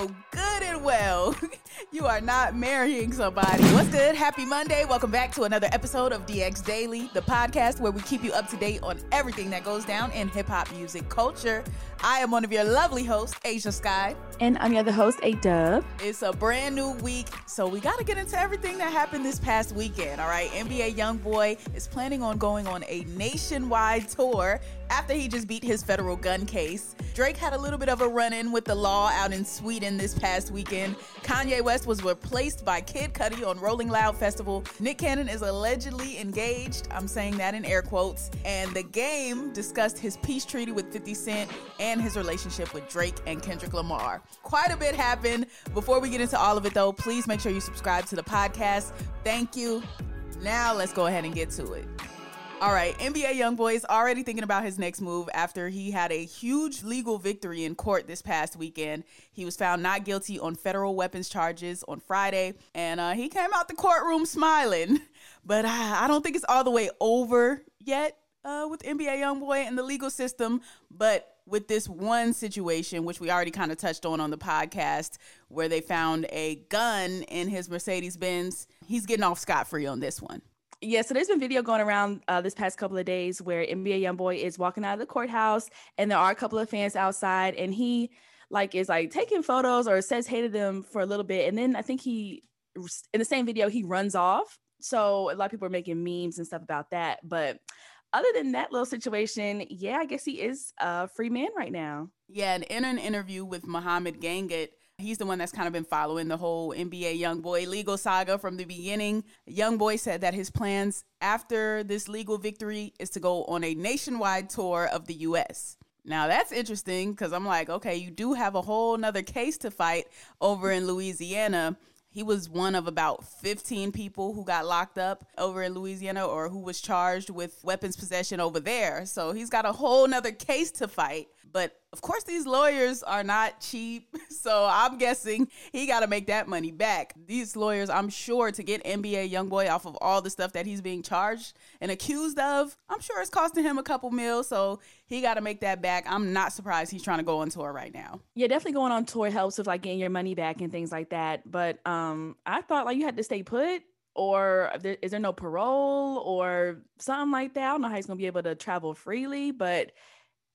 Know good you are not marrying somebody. What's good? Happy Monday. Welcome back to another episode of DX Daily, the podcast where we keep you up to date on everything that goes down in hip hop music culture. I am one of your lovely hosts, Asia Sky. And I'm your other host, A Dub. It's a brand new week, so we got to get into everything that happened this past weekend. All right, NBA YoungBoy is planning on going on a nationwide tour after he just beat his federal gun case. Drake had a little bit of a run in with the law out in Sweden this past weekend. Kanye West was replaced by Kid Cudi on Rolling Loud Festival. Nick Cannon is allegedly engaged. I'm saying that in air quotes. And the game discussed his peace treaty with 50 Cent and his relationship with Drake and Kendrick Lamar. Quite a bit happened. Before we get into all of it, though, please make sure you subscribe to the podcast. Thank you. Now let's go ahead and get to it. All right, NBA YoungBoy is already thinking about his next move after he had a huge legal victory in court this past weekend. He was found not guilty on federal weapons charges on Friday, and uh, he came out the courtroom smiling. But uh, I don't think it's all the way over yet uh, with NBA YoungBoy and the legal system. But with this one situation, which we already kind of touched on on the podcast, where they found a gun in his Mercedes Benz, he's getting off scot free on this one. Yeah, so there's been video going around uh, this past couple of days where NBA YoungBoy is walking out of the courthouse, and there are a couple of fans outside, and he like is like taking photos or says hey to them for a little bit, and then I think he in the same video he runs off. So a lot of people are making memes and stuff about that, but other than that little situation, yeah, I guess he is a free man right now. Yeah, and in an interview with Mohamed Gangat, He's the one that's kind of been following the whole NBA young boy legal saga from the beginning. Young boy said that his plans after this legal victory is to go on a nationwide tour of the US. Now that's interesting because I'm like, okay, you do have a whole nother case to fight over in Louisiana. He was one of about 15 people who got locked up over in Louisiana or who was charged with weapons possession over there. So he's got a whole nother case to fight. But of course, these lawyers are not cheap. So I'm guessing he got to make that money back. These lawyers, I'm sure, to get NBA YoungBoy off of all the stuff that he's being charged and accused of, I'm sure it's costing him a couple mil. So he got to make that back. I'm not surprised he's trying to go on tour right now. Yeah, definitely going on tour helps with like getting your money back and things like that. But um, I thought like you had to stay put or is there no parole or something like that? I don't know how he's gonna be able to travel freely, but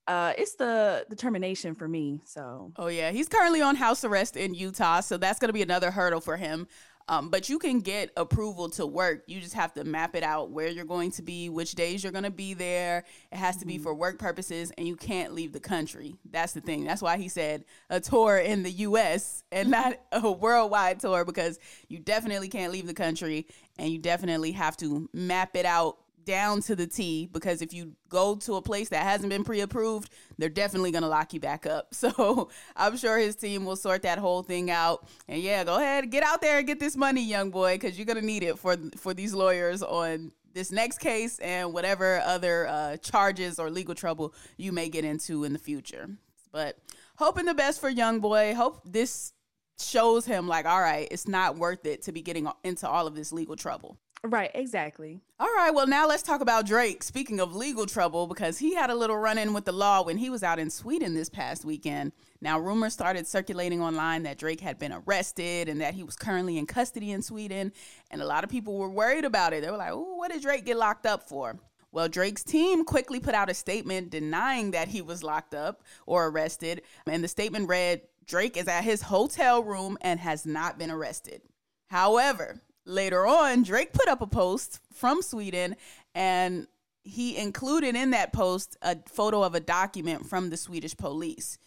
uh it's the determination for me so oh yeah he's currently on house arrest in utah so that's going to be another hurdle for him um, but you can get approval to work you just have to map it out where you're going to be which days you're going to be there it has to be mm-hmm. for work purposes and you can't leave the country that's the thing that's why he said a tour in the us and not a worldwide tour because you definitely can't leave the country and you definitely have to map it out down to the T because if you go to a place that hasn't been pre-approved, they're definitely going to lock you back up. So I'm sure his team will sort that whole thing out. And yeah, go ahead, get out there and get this money, young boy, because you're going to need it for for these lawyers on this next case and whatever other uh, charges or legal trouble you may get into in the future. But hoping the best for young boy. Hope this shows him like, all right, it's not worth it to be getting into all of this legal trouble. Right, exactly. All right, well, now let's talk about Drake. Speaking of legal trouble, because he had a little run in with the law when he was out in Sweden this past weekend. Now, rumors started circulating online that Drake had been arrested and that he was currently in custody in Sweden. And a lot of people were worried about it. They were like, oh, what did Drake get locked up for? Well, Drake's team quickly put out a statement denying that he was locked up or arrested. And the statement read Drake is at his hotel room and has not been arrested. However, later on, Drake put up a post from Sweden and he included in that post a photo of a document from the Swedish police.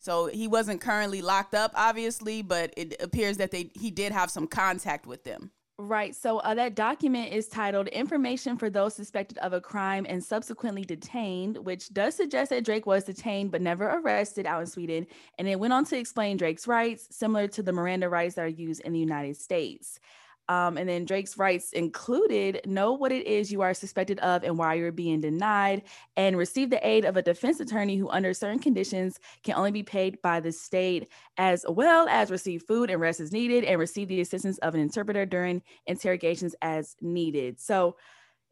So he wasn't currently locked up, obviously, but it appears that they he did have some contact with them. Right. So uh, that document is titled Information for Those Suspected of a Crime and Subsequently Detained, which does suggest that Drake was detained but never arrested out in Sweden. And it went on to explain Drake's rights, similar to the Miranda rights that are used in the United States. Um, and then Drake's rights included know what it is you are suspected of and why you're being denied, and receive the aid of a defense attorney who, under certain conditions, can only be paid by the state, as well as receive food and rest as needed, and receive the assistance of an interpreter during interrogations as needed. So,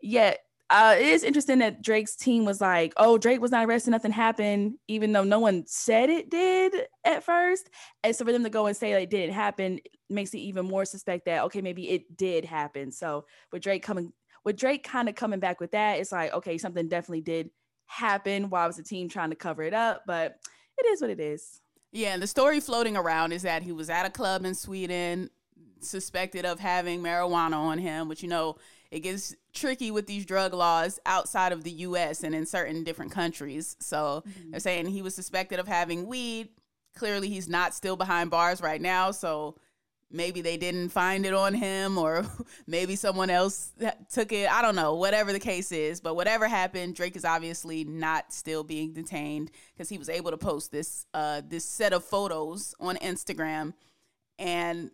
yeah, uh, it is interesting that Drake's team was like, "Oh, Drake was not arrested, nothing happened," even though no one said it did at first. And so for them to go and say it didn't happen makes it even more suspect that okay, maybe it did happen. So with Drake coming, with Drake kind of coming back with that, it's like okay, something definitely did happen. While was the team trying to cover it up, but it is what it is. Yeah, and the story floating around is that he was at a club in Sweden, suspected of having marijuana on him, which you know it gets tricky with these drug laws outside of the US and in certain different countries. So mm-hmm. they're saying he was suspected of having weed. Clearly, he's not still behind bars right now. So maybe they didn't find it on him or maybe someone else took it. I don't know, whatever the case is. But whatever happened, Drake is obviously not still being detained because he was able to post this uh, this set of photos on Instagram. And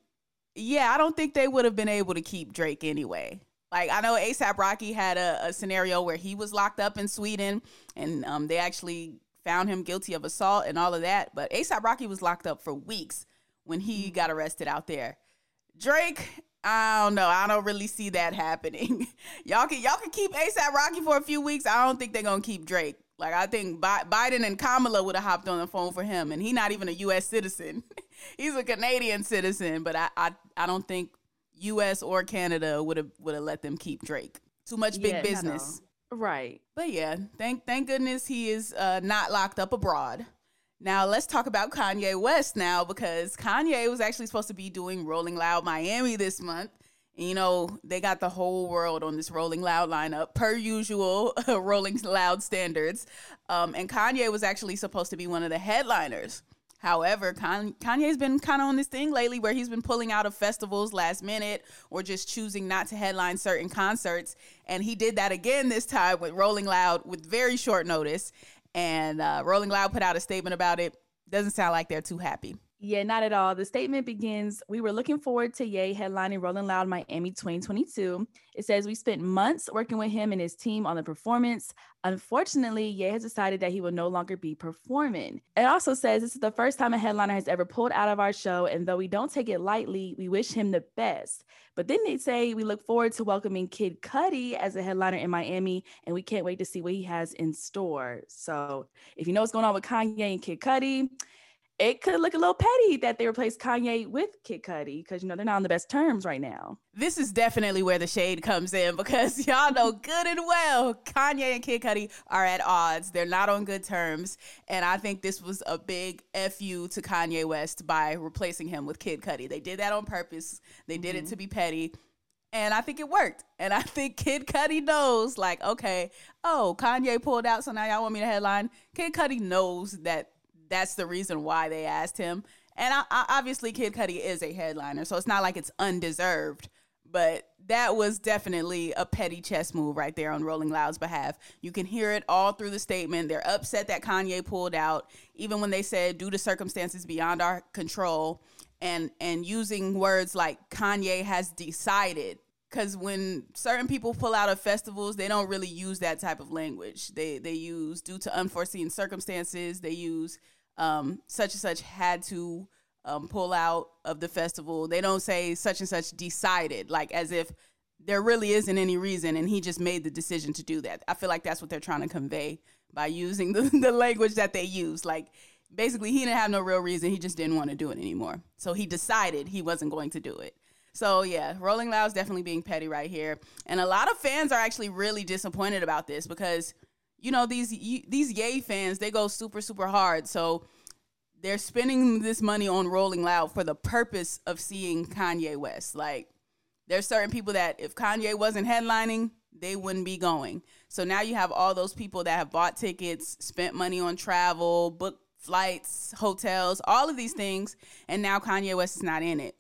yeah, I don't think they would have been able to keep Drake anyway. Like I know ASAP Rocky had a, a scenario where he was locked up in Sweden, and um, they actually found him guilty of assault and all of that. But ASAP Rocky was locked up for weeks when he got arrested out there. Drake, I don't know. I don't really see that happening. y'all can y'all can keep ASAP Rocky for a few weeks. I don't think they're gonna keep Drake. Like I think Bi- Biden and Kamala would have hopped on the phone for him, and he's not even a U.S. citizen. He's a Canadian citizen, but I, I I don't think U.S. or Canada would have would have let them keep Drake. Too much big yeah, business. Right. But yeah, thank thank goodness he is uh, not locked up abroad. Now let's talk about Kanye West now because Kanye was actually supposed to be doing Rolling Loud Miami this month. And, you know, they got the whole world on this Rolling Loud lineup, per usual, Rolling Loud standards. Um, and Kanye was actually supposed to be one of the headliners. However, Kanye's been kind of on this thing lately where he's been pulling out of festivals last minute or just choosing not to headline certain concerts. And he did that again this time with Rolling Loud with very short notice. And uh, Rolling Loud put out a statement about it. Doesn't sound like they're too happy. Yeah, not at all. The statement begins We were looking forward to Ye headlining Rolling Loud Miami 2022. It says we spent months working with him and his team on the performance. Unfortunately, Ye has decided that he will no longer be performing. It also says this is the first time a headliner has ever pulled out of our show, and though we don't take it lightly, we wish him the best. But then they say we look forward to welcoming Kid Cudi as a headliner in Miami, and we can't wait to see what he has in store. So if you know what's going on with Kanye and Kid Cudi, it could look a little petty that they replaced Kanye with Kid Cudi because you know they're not on the best terms right now. This is definitely where the shade comes in because y'all know good and well Kanye and Kid Cudi are at odds. They're not on good terms, and I think this was a big fu to Kanye West by replacing him with Kid Cudi. They did that on purpose. They did mm-hmm. it to be petty. And I think it worked. And I think Kid Cudi knows, like, okay, oh, Kanye pulled out, so now y'all want me to headline. Kid Cudi knows that that's the reason why they asked him. And I, I, obviously, Kid Cudi is a headliner, so it's not like it's undeserved. But that was definitely a petty chess move right there on Rolling Loud's behalf. You can hear it all through the statement. They're upset that Kanye pulled out, even when they said due to circumstances beyond our control, and and using words like Kanye has decided. Because when certain people pull out of festivals, they don't really use that type of language. They they use due to unforeseen circumstances. They use um, such and such had to um, pull out of the festival. They don't say such and such decided, like as if there really isn't any reason and he just made the decision to do that. I feel like that's what they're trying to convey by using the, the language that they use. Like basically, he didn't have no real reason. He just didn't want to do it anymore. So he decided he wasn't going to do it. So yeah, Rolling Loud's definitely being petty right here, and a lot of fans are actually really disappointed about this because you know these these Ye fans they go super super hard. So they're spending this money on Rolling Loud for the purpose of seeing Kanye West. Like there's certain people that if Kanye wasn't headlining, they wouldn't be going. So now you have all those people that have bought tickets, spent money on travel, booked flights, hotels, all of these things, and now Kanye West is not in it.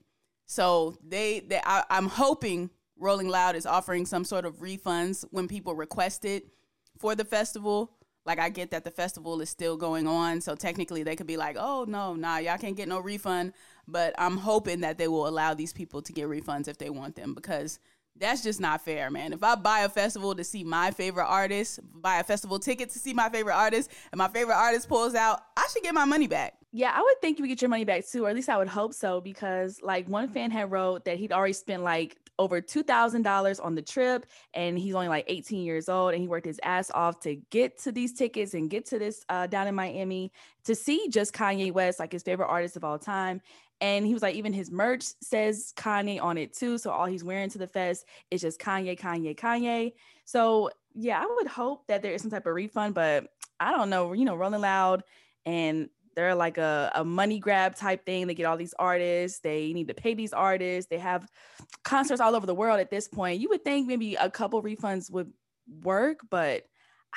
So they, they I, I'm hoping Rolling Loud is offering some sort of refunds when people request it for the festival. Like I get that the festival is still going on, so technically they could be like, "Oh no, nah, y'all can't get no refund." But I'm hoping that they will allow these people to get refunds if they want them because that's just not fair, man. If I buy a festival to see my favorite artist, buy a festival ticket to see my favorite artist, and my favorite artist pulls out, I should get my money back. Yeah, I would think you would get your money back too, or at least I would hope so, because like one fan had wrote that he'd already spent like over $2,000 on the trip and he's only like 18 years old and he worked his ass off to get to these tickets and get to this uh, down in Miami to see just Kanye West, like his favorite artist of all time. And he was like, even his merch says Kanye on it too. So all he's wearing to the fest is just Kanye, Kanye, Kanye. So yeah, I would hope that there is some type of refund, but I don't know, you know, Rolling Loud and they're like a, a money grab type thing. They get all these artists, they need to pay these artists, they have concerts all over the world at this point. You would think maybe a couple refunds would work, but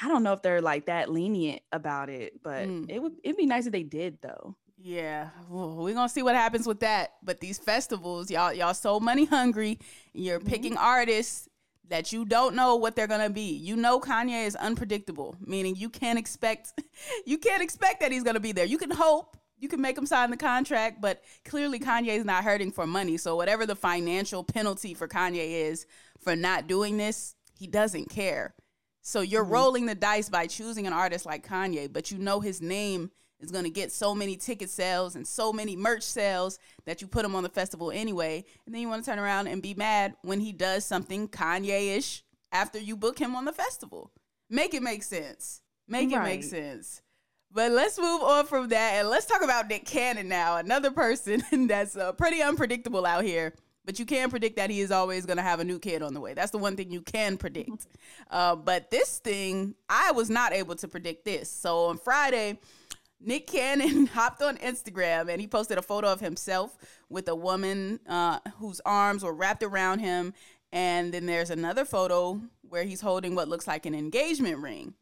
I don't know if they're like that lenient about it. But mm. it would it'd be nice if they did though. Yeah, we're gonna see what happens with that. But these festivals, y'all, y'all so money hungry. You're mm-hmm. picking artists that you don't know what they're gonna be. You know Kanye is unpredictable, meaning you can't expect you can't expect that he's gonna be there. You can hope, you can make him sign the contract, but clearly Kanye is not hurting for money. So whatever the financial penalty for Kanye is for not doing this, he doesn't care. So you're mm-hmm. rolling the dice by choosing an artist like Kanye, but you know his name is going to get so many ticket sales and so many merch sales that you put him on the festival anyway. And then you want to turn around and be mad when he does something Kanye ish after you book him on the festival. Make it make sense. Make right. it make sense. But let's move on from that and let's talk about Nick Cannon now, another person that's uh, pretty unpredictable out here. But you can predict that he is always going to have a new kid on the way. That's the one thing you can predict. Uh, but this thing, I was not able to predict this. So on Friday, Nick Cannon hopped on Instagram and he posted a photo of himself with a woman uh, whose arms were wrapped around him. And then there's another photo where he's holding what looks like an engagement ring.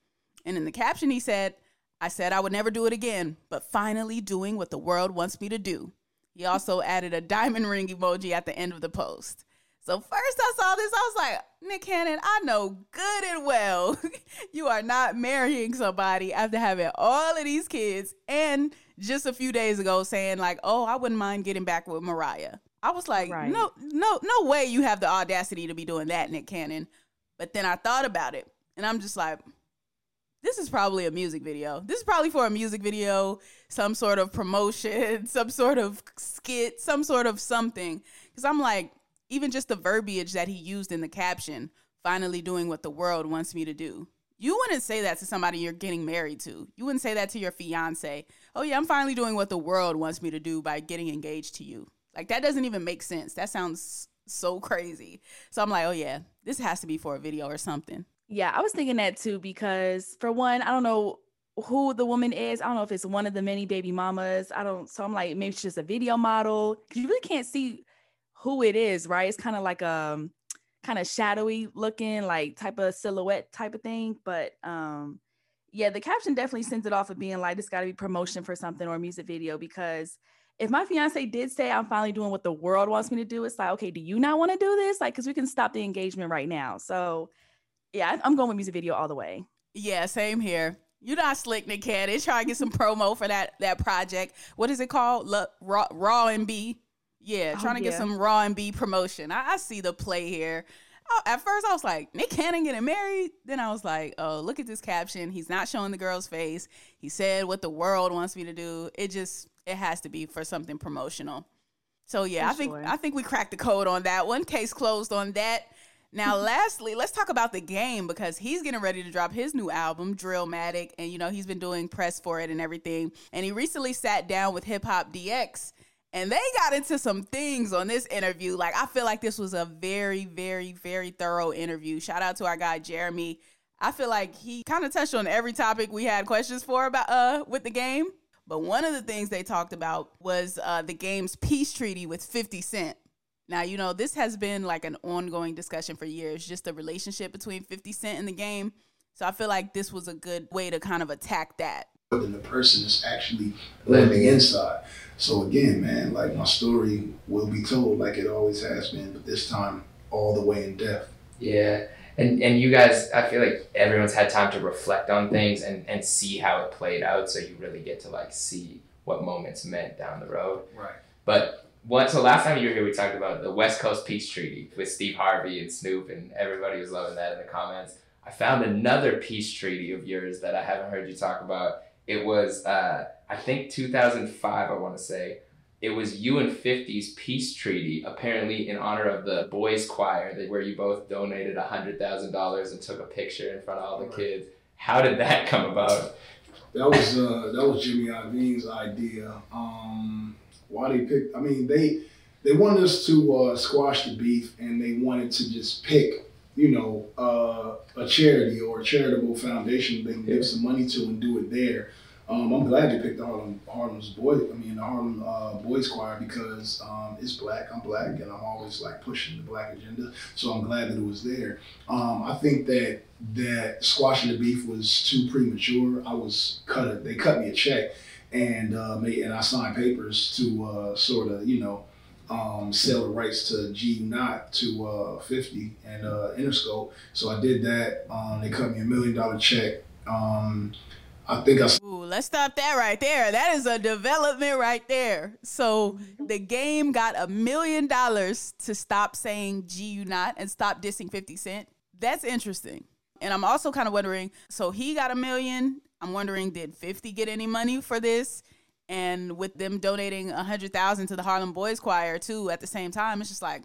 And in the caption, he said, I said I would never do it again, but finally doing what the world wants me to do. He also added a diamond ring emoji at the end of the post. So first I saw this, I was like, Nick Cannon, I know good and well you are not marrying somebody after having all of these kids and just a few days ago saying like, "Oh, I wouldn't mind getting back with Mariah." I was like, right. "No, no, no way you have the audacity to be doing that, Nick Cannon." But then I thought about it, and I'm just like, this is probably a music video. This is probably for a music video, some sort of promotion, some sort of skit, some sort of something. Cuz I'm like, even just the verbiage that he used in the caption, finally doing what the world wants me to do. You wouldn't say that to somebody you're getting married to. You wouldn't say that to your fiance. Oh, yeah, I'm finally doing what the world wants me to do by getting engaged to you. Like, that doesn't even make sense. That sounds so crazy. So I'm like, oh, yeah, this has to be for a video or something. Yeah, I was thinking that too because, for one, I don't know who the woman is. I don't know if it's one of the many baby mamas. I don't, so I'm like, maybe it's just a video model because you really can't see who it is, right? It's kind of like a um, kind of shadowy looking, like type of silhouette type of thing. But um, yeah, the caption definitely sends it off of being like, this got to be promotion for something or music video because if my fiance did say I'm finally doing what the world wants me to do, it's like, okay, do you not want to do this? Like, because we can stop the engagement right now. So, yeah, I'm going with music video all the way. Yeah, same here. You're not slick, Nick Cannon. Try to get some promo for that that project. What is it called? Raw, Raw and B. Yeah, oh, trying to yeah. get some Raw and B promotion. I, I see the play here. Oh, at first, I was like, Nick Cannon getting married. Then I was like, oh, look at this caption. He's not showing the girl's face. He said what the world wants me to do. It just, it has to be for something promotional. So yeah, for I think sure. I think we cracked the code on that one. Case closed on that. Now, lastly, let's talk about the game because he's getting ready to drop his new album, Drillmatic, and you know he's been doing press for it and everything. And he recently sat down with Hip Hop DX and they got into some things on this interview. Like, I feel like this was a very, very, very thorough interview. Shout out to our guy, Jeremy. I feel like he kind of touched on every topic we had questions for about uh with the game. But one of the things they talked about was uh, the game's peace treaty with 50 Cent. Now, you know, this has been like an ongoing discussion for years, just the relationship between 50 Cent and the game. So I feel like this was a good way to kind of attack that than the person that's actually mm-hmm. on the inside. So again, man, like my story will be told like it always has been, but this time all the way in depth. Yeah. And, and you guys, I feel like everyone's had time to reflect on things and, and see how it played out. So you really get to like see what moments meant down the road. Right. But what, so last time you were here, we talked about the West Coast Peace Treaty with Steve Harvey and Snoop, and everybody was loving that in the comments. I found another peace treaty of yours that I haven't heard you talk about. It was, uh, I think, 2005, I want to say. It was you and 50's peace treaty, apparently in honor of the boys' choir, that, where you both donated $100,000 and took a picture in front of all the kids. How did that come about? That was uh, that was Jimmy Iovine's idea. Um, why they picked? I mean, they they wanted us to uh, squash the beef, and they wanted to just pick, you know, uh, a charity or a charitable foundation they can give some money to and do it there. Um, I'm glad they picked the Harlem Harlem's boy. I mean, the Harlem uh, Boys Choir because um, it's black. I'm black, and I'm always like pushing the black agenda. So I'm glad that it was there. Um, I think that that squashing the beef was too premature. I was cut. They cut me a check, and uh, made, and I signed papers to uh, sort of you know um, sell the rights to G Not to uh, 50 and uh, Interscope. So I did that. Um, they cut me a million dollar check. Um, I think I. Ooh, let's stop that right there. That is a development right there. So the game got a million dollars to stop saying G-Unot and stop dissing 50 Cent. That's interesting. And I'm also kind of wondering so he got a million. I'm wondering, did 50 get any money for this? And with them donating a hundred thousand to the Harlem Boys Choir too at the same time, it's just like,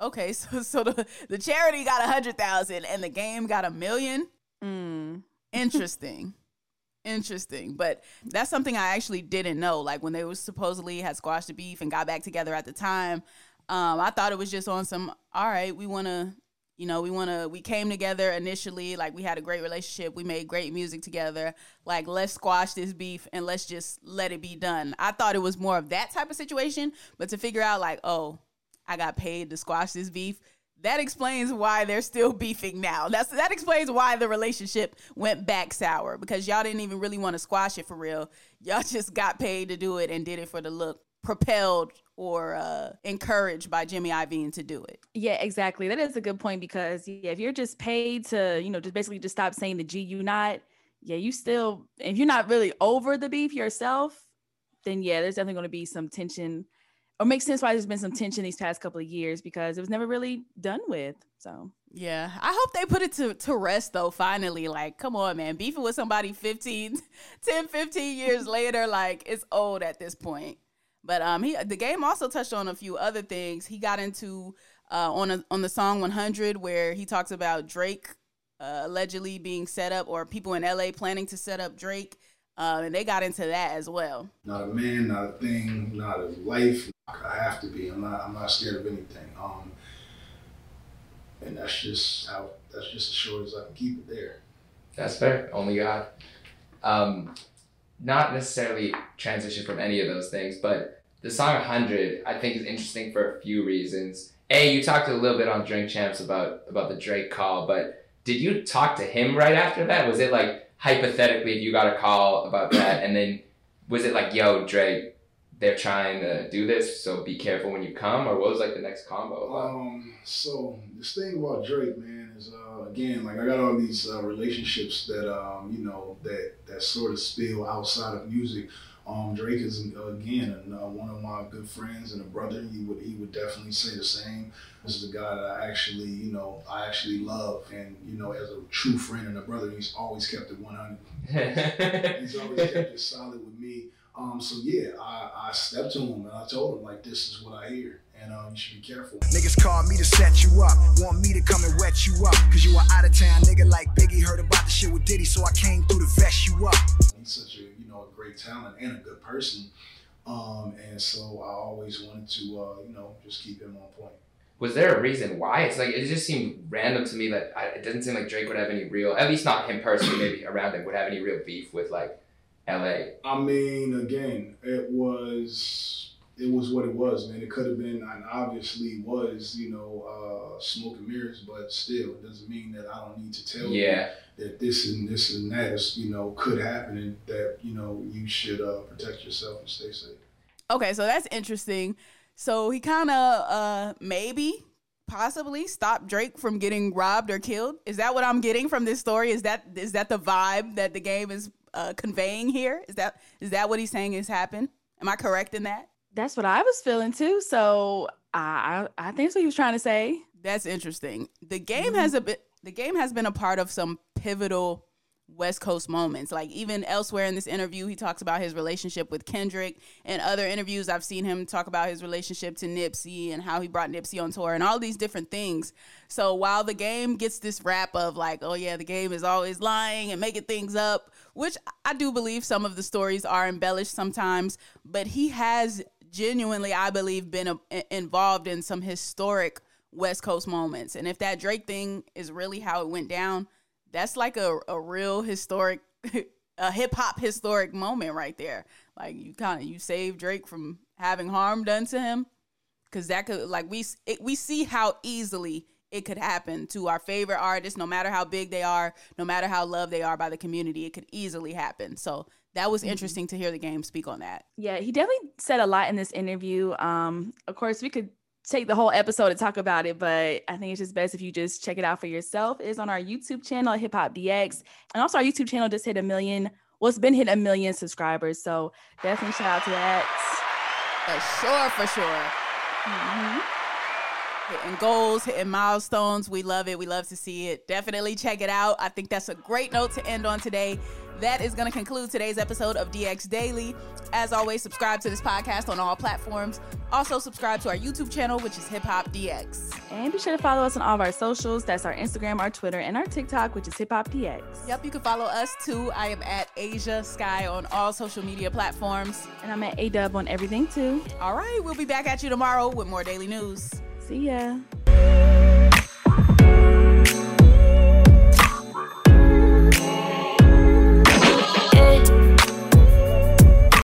okay, so so the, the charity got a hundred thousand and the game got a million. Mm. Interesting. Interesting. But that's something I actually didn't know. Like when they was supposedly had squashed the beef and got back together at the time, um, I thought it was just on some, all right, we wanna, you know, we wanna we came together initially, like we had a great relationship, we made great music together. Like, let's squash this beef and let's just let it be done. I thought it was more of that type of situation, but to figure out like, oh, I got paid to squash this beef that explains why they're still beefing now. That's that explains why the relationship went back sour because y'all didn't even really want to squash it for real. Y'all just got paid to do it and did it for the look, propelled or uh, encouraged by Jimmy Iovine to do it. Yeah, exactly. That is a good point because yeah, if you're just paid to, you know, just basically just stop saying the G-Unot, yeah, you still if you're not really over the beef yourself, then yeah, there's definitely going to be some tension or makes sense why there's been some tension these past couple of years because it was never really done with. So yeah, I hope they put it to, to rest though. Finally, like, come on, man, beefing with somebody 15, 10, 15 years later, like it's old at this point. But um, he the game also touched on a few other things. He got into uh on a, on the song 100 where he talks about Drake uh, allegedly being set up or people in LA planning to set up Drake. Uh, and they got into that as well. Not a man, not a thing, not a life. I have to be. I'm not. I'm not scared of anything. Um, and that's just how. That's just as short as I can keep it there. That's fair. Only God. Um, not necessarily transition from any of those things, but the song 100 I think is interesting for a few reasons. A, you talked a little bit on Drink Champs about about the Drake call, but did you talk to him right after that? Was it like hypothetically if you got a call about that and then was it like, yo, Drake, they're trying to do this, so be careful when you come, or what was like the next combo? Um, so this thing about Drake, man, is uh, again like I got all these uh, relationships that um, you know that that sort of spill outside of music. Um, Drake is again uh, one of my good friends and a brother. He would he would definitely say the same. This is a guy that I actually you know I actually love, and you know as a true friend and a brother, he's always kept it one hundred. he's always kept it solid with me. Um, so yeah, I, I stepped to him and I told him like, this is what I hear. And um, you should be careful. Niggas call me to set you up, want me to come and wet you up. Cause you are out of town nigga like Biggie heard about the shit with Diddy, so I came through to vest you up. He's such a, you know, a great talent and a good person. Um, and so I always wanted to, uh, you know, just keep him on point. Was there a reason why? It's like, it just seemed random to me that I, it doesn't seem like Drake would have any real, at least not him personally, maybe around him, would have any real beef with like LA. I mean, again, it was it was what it was, man. It could have been, and obviously was, you know, uh, smoke and mirrors, but still, it doesn't mean that I don't need to tell you that this and this and that is, you know, could happen, and that you know you should uh, protect yourself and stay safe. Okay, so that's interesting. So he kind of uh maybe possibly stopped Drake from getting robbed or killed. Is that what I'm getting from this story? Is that is that the vibe that the game is uh, conveying here? Is that is that what he's saying has happened? Am I correct in that? That's what I was feeling too. So I I I think that's what he was trying to say. That's interesting. The game mm-hmm. has a bit. The game has been a part of some pivotal West Coast moments. Like even elsewhere in this interview, he talks about his relationship with Kendrick. And other interviews, I've seen him talk about his relationship to Nipsey and how he brought Nipsey on tour and all these different things. So while the game gets this rap of like, oh yeah, the game is always lying and making things up, which I do believe some of the stories are embellished sometimes, but he has genuinely, I believe, been a, involved in some historic West Coast moments. And if that Drake thing is really how it went down, that's like a, a real historic, a hip hop historic moment right there. Like you kind of you save Drake from having harm done to him, because that could like we it, we see how easily it could happen to our favorite artists, no matter how big they are, no matter how loved they are by the community. It could easily happen. So that was interesting to hear the game speak on that. Yeah, he definitely said a lot in this interview. Um, of course, we could take the whole episode to talk about it, but I think it's just best if you just check it out for yourself. It is on our YouTube channel, Hip Hop DX, and also our YouTube channel just hit a million. Well, it's been hit a million subscribers, so definitely shout out to that. For sure, for sure. Mhm. Hitting goals, hitting milestones. We love it. We love to see it. Definitely check it out. I think that's a great note to end on today. That is going to conclude today's episode of DX Daily. As always, subscribe to this podcast on all platforms. Also, subscribe to our YouTube channel, which is Hip Hop DX. And be sure to follow us on all of our socials. That's our Instagram, our Twitter, and our TikTok, which is Hip Hop DX. Yep, you can follow us too. I am at Asia Sky on all social media platforms. And I'm at A Dub on everything too. All right, we'll be back at you tomorrow with more daily news. See ya.